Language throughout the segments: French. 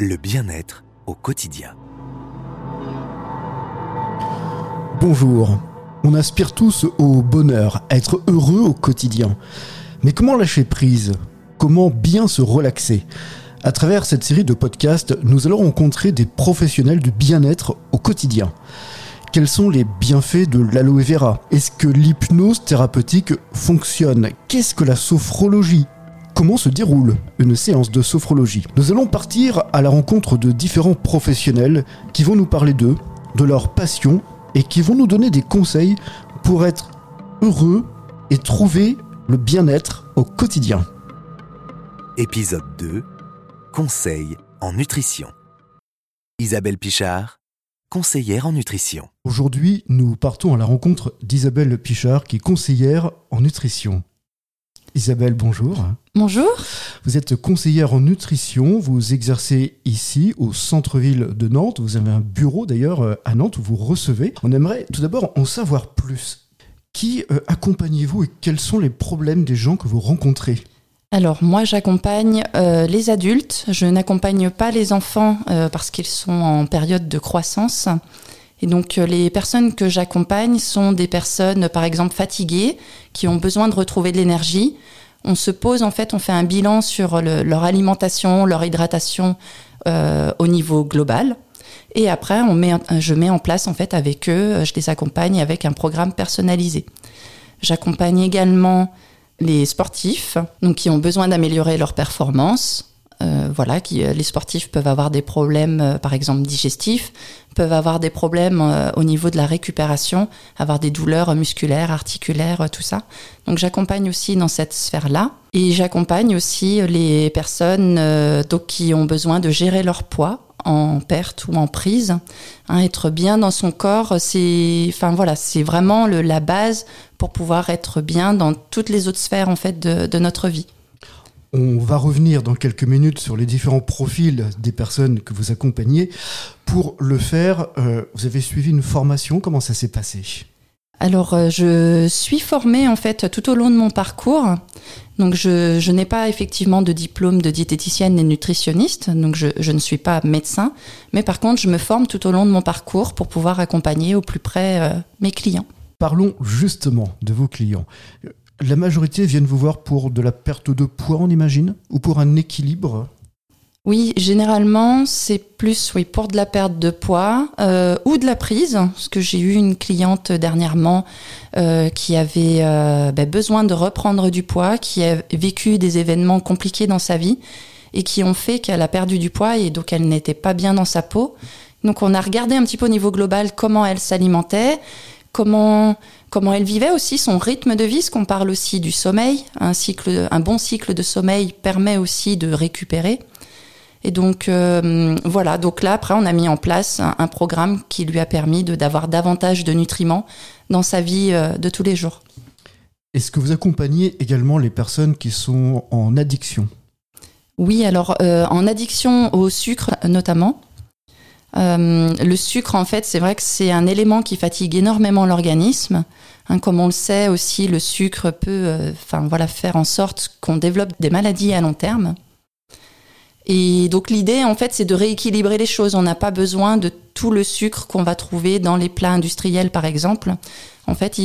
le bien-être au quotidien. Bonjour. On aspire tous au bonheur, à être heureux au quotidien. Mais comment lâcher prise? Comment bien se relaxer? À travers cette série de podcasts, nous allons rencontrer des professionnels du bien-être au quotidien. Quels sont les bienfaits de l'aloe vera? Est-ce que l'hypnose thérapeutique fonctionne? Qu'est-ce que la sophrologie Comment se déroule une séance de sophrologie Nous allons partir à la rencontre de différents professionnels qui vont nous parler d'eux, de leur passion et qui vont nous donner des conseils pour être heureux et trouver le bien-être au quotidien. Épisode 2 Conseil en nutrition. Isabelle Pichard, conseillère en nutrition. Aujourd'hui, nous partons à la rencontre d'Isabelle Pichard qui est conseillère en nutrition. Isabelle, bonjour. Bonjour. Vous êtes conseillère en nutrition, vous exercez ici au centre-ville de Nantes, vous avez un bureau d'ailleurs euh, à Nantes où vous recevez. On aimerait tout d'abord en savoir plus. Qui euh, accompagnez-vous et quels sont les problèmes des gens que vous rencontrez? Alors moi j'accompagne euh, les adultes, je n'accompagne pas les enfants euh, parce qu'ils sont en période de croissance. Et donc euh, les personnes que j'accompagne sont des personnes par exemple fatiguées, qui ont besoin de retrouver de l'énergie. On se pose en fait, on fait un bilan sur le- leur alimentation, leur hydratation euh, au niveau global. Et après, on met, je mets en place en fait avec eux, je les accompagne avec un programme personnalisé. J'accompagne également les sportifs, donc qui ont besoin d'améliorer leur performance. Euh, voilà, euh, les sportifs peuvent avoir des problèmes, euh, par exemple digestifs, peuvent avoir des problèmes au niveau de la récupération, avoir des douleurs musculaires, articulaires, tout ça. Donc j'accompagne aussi dans cette sphère-là. Et j'accompagne aussi les personnes qui ont besoin de gérer leur poids en perte ou en prise. Hein, être bien dans son corps, c'est, enfin voilà, vraiment la base pour pouvoir être bien dans toutes les autres sphères en fait de notre vie. On va revenir dans quelques minutes sur les différents profils des personnes que vous accompagnez. Pour le faire, euh, vous avez suivi une formation, comment ça s'est passé? Alors, euh, je suis formée en fait tout au long de mon parcours. Donc, je, je n'ai pas effectivement de diplôme de diététicienne et nutritionniste, donc je, je ne suis pas médecin. Mais par contre, je me forme tout au long de mon parcours pour pouvoir accompagner au plus près euh, mes clients. Parlons justement de vos clients. La majorité viennent vous voir pour de la perte de poids, on imagine, ou pour un équilibre Oui, généralement, c'est plus oui, pour de la perte de poids euh, ou de la prise. Parce que j'ai eu une cliente dernièrement euh, qui avait euh, ben, besoin de reprendre du poids, qui a vécu des événements compliqués dans sa vie et qui ont fait qu'elle a perdu du poids et donc elle n'était pas bien dans sa peau. Donc on a regardé un petit peu au niveau global comment elle s'alimentait, comment comment elle vivait aussi son rythme de vie, parce qu'on parle aussi du sommeil. Un cycle, un bon cycle de sommeil permet aussi de récupérer. Et donc euh, voilà, donc là après on a mis en place un, un programme qui lui a permis de d'avoir davantage de nutriments dans sa vie euh, de tous les jours. Est-ce que vous accompagnez également les personnes qui sont en addiction? Oui, alors euh, en addiction au sucre notamment. Euh, le sucre, en fait, c'est vrai que c'est un élément qui fatigue énormément l'organisme. Hein, comme on le sait aussi, le sucre peut, euh, voilà, faire en sorte qu'on développe des maladies à long terme. Et donc l'idée, en fait, c'est de rééquilibrer les choses. On n'a pas besoin de tout le sucre qu'on va trouver dans les plats industriels, par exemple. En fait,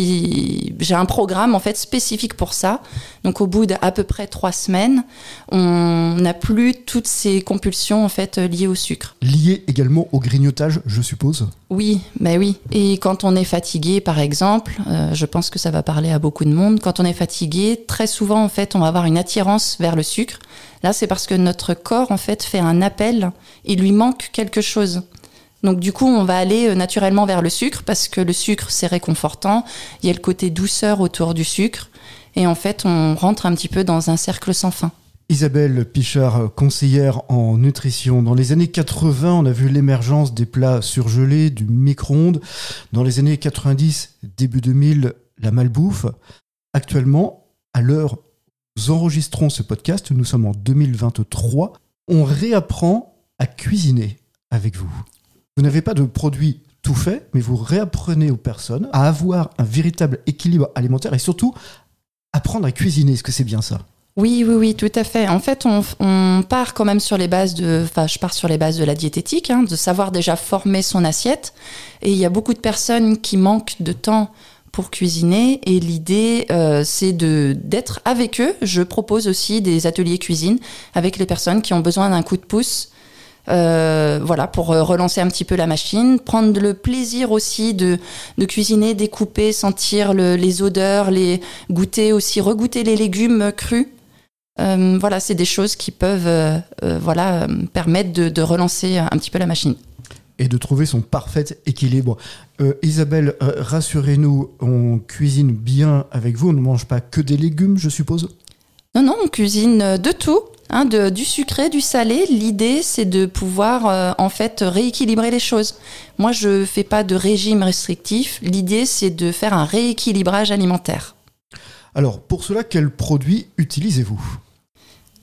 j'ai un programme en fait spécifique pour ça. Donc, au bout d'à peu près trois semaines, on n'a plus toutes ces compulsions en fait liées au sucre. Liées également au grignotage, je suppose? Oui, mais oui. Et quand on est fatigué, par exemple, euh, je pense que ça va parler à beaucoup de monde. Quand on est fatigué, très souvent, en fait, on va avoir une attirance vers le sucre. Là, c'est parce que notre corps, en fait, fait un appel. Il lui manque quelque chose. Donc, du coup, on va aller euh, naturellement vers le sucre parce que le sucre, c'est réconfortant. Il y a le côté douceur autour du sucre. Et en fait, on rentre un petit peu dans un cercle sans fin. Isabelle Pichard, conseillère en nutrition. Dans les années 80, on a vu l'émergence des plats surgelés, du micro-ondes. Dans les années 90, début 2000, la malbouffe. Actuellement, à l'heure où nous enregistrons ce podcast, nous sommes en 2023, on réapprend à cuisiner avec vous. Vous n'avez pas de produit tout fait, mais vous réapprenez aux personnes à avoir un véritable équilibre alimentaire et surtout apprendre à cuisiner. Est-ce que c'est bien ça? Oui, oui, oui, tout à fait. En fait, on, part quand même sur les bases de, enfin, je pars sur les bases de la diététique, hein, de savoir déjà former son assiette. Et il y a beaucoup de personnes qui manquent de temps pour cuisiner et l'idée euh, c'est de d'être avec eux. Je propose aussi des ateliers cuisine avec les personnes qui ont besoin d'un coup de pouce. Euh, voilà, pour euh, relancer un petit peu la machine, prendre le plaisir aussi de, de cuisiner, découper, sentir les odeurs, les goûter aussi, regoûter les légumes crus. voilà, c'est des choses qui peuvent voilà, permettre de, de relancer un petit peu la machine et de trouver son parfait équilibre. Euh, Isabelle, euh, rassurez-nous, on cuisine bien avec vous, on ne mange pas que des légumes, je suppose? Non, non, on cuisine de tout. Hein, de, du sucré, du salé. L'idée, c'est de pouvoir euh, en fait rééquilibrer les choses. Moi, je fais pas de régime restrictif. L'idée, c'est de faire un rééquilibrage alimentaire. Alors, pour cela, quels produits utilisez-vous?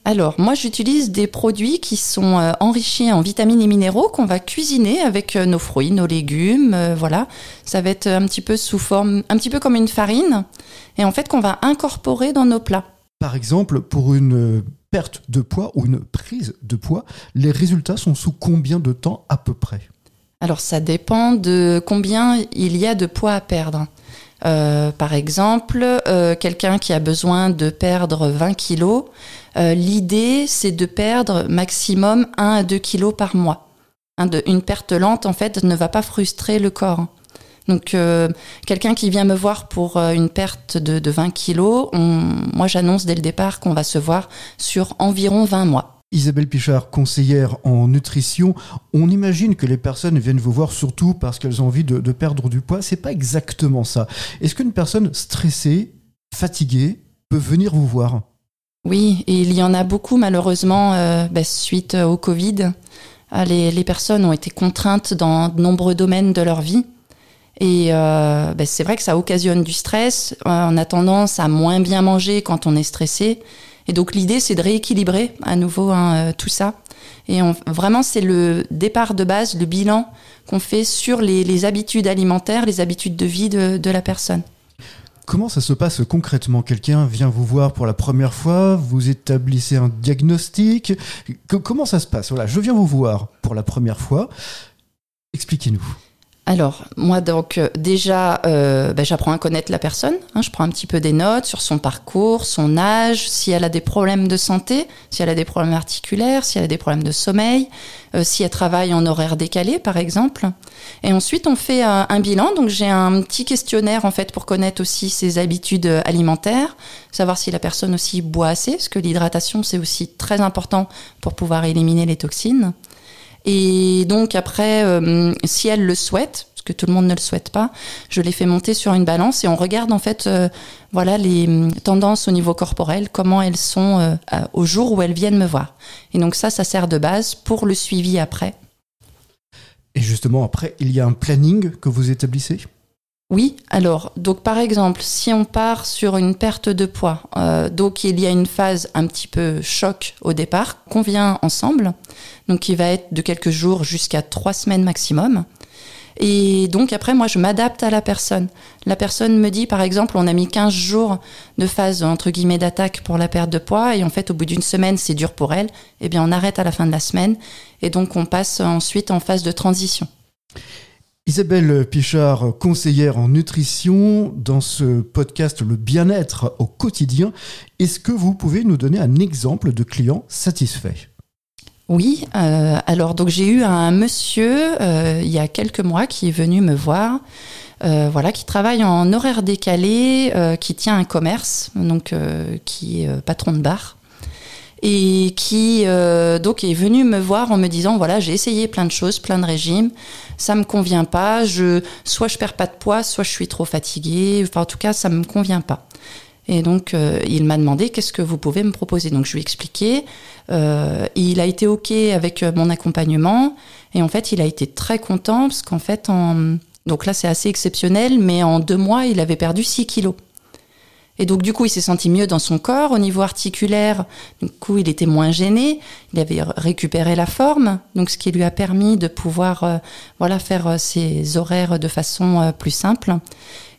Alors, moi, j'utilise des produits qui sont euh, enrichis en vitamines et minéraux qu'on va cuisiner avec euh, nos fruits, nos légumes. Euh, voilà, ça va être un petit peu sous forme, un petit peu comme une farine, et en fait qu'on va incorporer dans nos plats. Par exemple, pour une perte de poids ou une prise de poids, les résultats sont sous combien de temps à peu près? Alors, ça dépend de combien il y a de poids à perdre. par exemple, quelqu'un qui a besoin de perdre 20 kilos, euh, l'idée, c'est de perdre maximum 1 à 2 kilos par mois. une perte lente, en fait, ne va pas frustrer le corps. Donc, euh, quelqu'un qui vient me voir pour euh, une perte de, 20 kilos, moi, j'annonce dès le départ qu'on va se voir sur environ 20 mois. Isabelle Pichard, conseillère en nutrition, on imagine que les personnes viennent vous voir surtout parce qu'elles ont envie de, de perdre du poids. C'est pas exactement ça. Est-ce qu'une personne stressée, fatiguée, peut venir vous voir? Oui, et il y en a beaucoup malheureusement euh, bah, suite au Covid. Ah, les, personnes ont été contraintes dans de nombreux domaines de leur vie. Et euh, bah, c'est vrai que ça occasionne du stress. Euh, on a tendance à moins bien manger quand on est stressé. Et donc l'idée, c'est de rééquilibrer à nouveau hein, tout ça. Et vraiment, c'est le départ de base, le bilan qu'on fait sur les, habitudes alimentaires, les habitudes de vie de la personne. Comment ça se passe concrètement? Quelqu'un vient vous voir pour la première fois, vous établissez un diagnostic. comment ça se passe? Voilà, je viens vous voir pour la première fois. Expliquez-nous. Alors, moi, donc, euh, déjà, euh, ben, j'apprends à connaître la personne. Hein. je prends un petit peu des notes sur son parcours, son âge, si elle a des problèmes de santé, si elle a des problèmes articulaires, si elle a des problèmes de sommeil, euh, si elle travaille en horaire décalé, par exemple. Et ensuite, on fait un bilan. Donc, j'ai un petit questionnaire, en fait, pour connaître aussi ses habitudes alimentaires, savoir si la personne aussi boit assez, parce que l'hydratation, c'est aussi très important pour pouvoir éliminer les toxines. Et donc après, euh, si elle le souhaite, parce que tout le monde ne le souhaite pas, je les fais monter sur une balance et on regarde en fait, euh, voilà les hum, tendances au niveau corporel, comment elles sont euh, au jour où elles viennent me voir. Et donc ça, ça sert de base pour le suivi après. Et justement, après, il y a un planning que vous établissez? Oui, alors, donc par exemple, si on part sur une perte de poids, euh, donc il y a une phase un petit peu choc au départ, qu'on vient ensemble, donc qui va être de quelques jours jusqu'à trois semaines maximum. Et donc après, moi, je m'adapte à la personne. La personne me dit, par exemple, on a mis 15 jours de phase, entre guillemets, d'attaque pour la perte de poids, et en fait, au bout d'une semaine, c'est dur pour elle. Eh bien, on arrête à la fin de la semaine, et donc on passe ensuite en phase de transition. Isabelle Pichard, conseillère en nutrition, dans ce podcast Le bien-être au quotidien, est-ce que vous pouvez nous donner un exemple de client satisfait? Oui, euh, alors donc j'ai eu un monsieur euh, il y a quelques mois qui est venu me voir, euh, voilà, qui travaille en horaire décalé, qui tient un commerce, donc qui est patron de bar et qui euh, donc est venu me voir en me disant voilà j'ai essayé plein de choses, plein de régimes, ça me convient pas, je soit je perds pas de poids, soit je suis trop fatiguée, enfin en tout cas ça me convient pas. Et donc euh, il m'a demandé qu'est-ce que vous pouvez me proposer? Donc je lui ai expliqué. Euh, il a été ok avec mon accompagnement et en fait il a été très content parce qu'en fait en donc là c'est assez exceptionnel, mais en deux mois il avait perdu 6 kilos. Et donc du coup, il s'est senti mieux dans son corps au niveau articulaire. Du coup, il était moins gêné. Il avait récupéré la forme, donc ce qui lui a permis de pouvoir, euh, voilà, faire euh, ses horaires de façon euh, plus simple.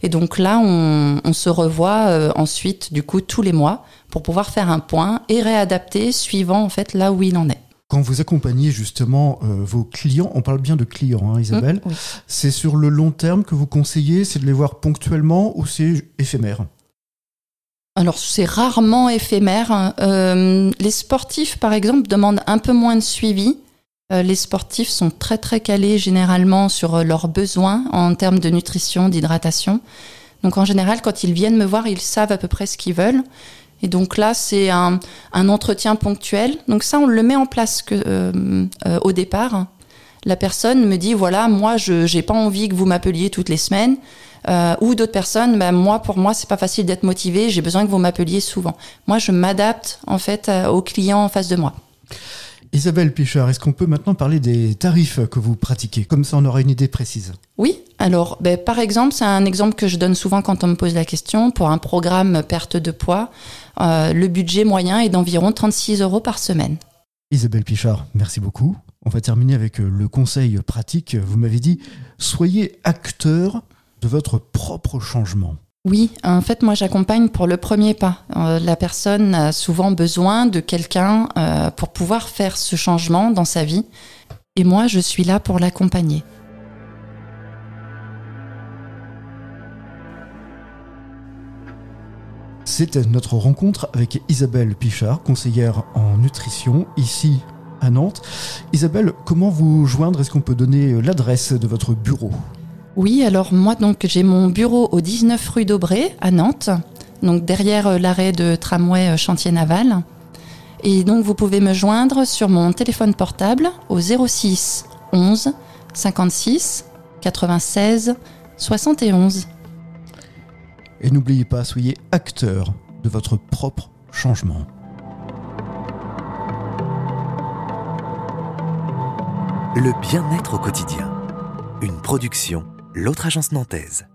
Et donc là, on, on se revoit ensuite, du coup, tous les mois pour pouvoir faire un point et réadapter suivant en fait là où il en est. Quand vous accompagnez justement vos clients, on parle bien de clients, hein, Isabelle, Mmh, oui. c'est sur le long terme que vous conseillez, c'est de les voir ponctuellement ou c'est éphémère? Alors c'est rarement éphémère. hein. Euh, les sportifs, par exemple, demandent un peu moins de suivi. Euh, les sportifs sont très très calés généralement sur euh, leurs besoins en termes de nutrition, d'hydratation. Donc en général, quand ils viennent me voir, ils savent à peu près ce qu'ils veulent. Et donc là, c'est un, un entretien ponctuel. Donc ça, on le met en place au départ. La personne me dit voilà, moi, je j'ai pas envie que vous m'appeliez toutes les semaines. Euh, ou d'autres personnes, ben moi, pour moi, c'est pas facile d'être motivé. J'ai besoin que vous m'appeliez souvent. Moi, je m'adapte en fait aux clients en face de moi. Isabelle Pichard, est-ce qu'on peut maintenant parler des tarifs que vous pratiquez? Comme ça, on aura une idée précise. Oui, alors ben, par exemple, c'est un exemple que je donne souvent quand on me pose la question. Pour un programme perte de poids, euh, le budget moyen est d'environ 36 euros par semaine. Isabelle Pichard, merci beaucoup. On va terminer avec euh, le conseil pratique. Vous m'avez dit, soyez acteur de votre propre changement. Oui, en fait, moi j'accompagne pour le premier pas. Euh, la personne a souvent besoin de quelqu'un euh, pour pouvoir faire ce changement dans sa vie. Et moi, je suis là pour l'accompagner. C'était notre rencontre avec Isabelle Pichard, conseillère en nutrition, ici à Nantes. Isabelle, comment vous joindre? Est-ce qu'on peut donner l'adresse de votre bureau? Oui, alors moi donc j'ai mon bureau au 19 rue d'Aubray à Nantes, donc derrière euh, l'arrêt de tramway euh, chantier naval. Et donc vous pouvez me joindre sur mon téléphone portable au 06 11 56 96 71. Et n'oubliez pas, soyez acteur de votre propre changement. Le bien-être au quotidien. Une production, l'autre agence nantaise.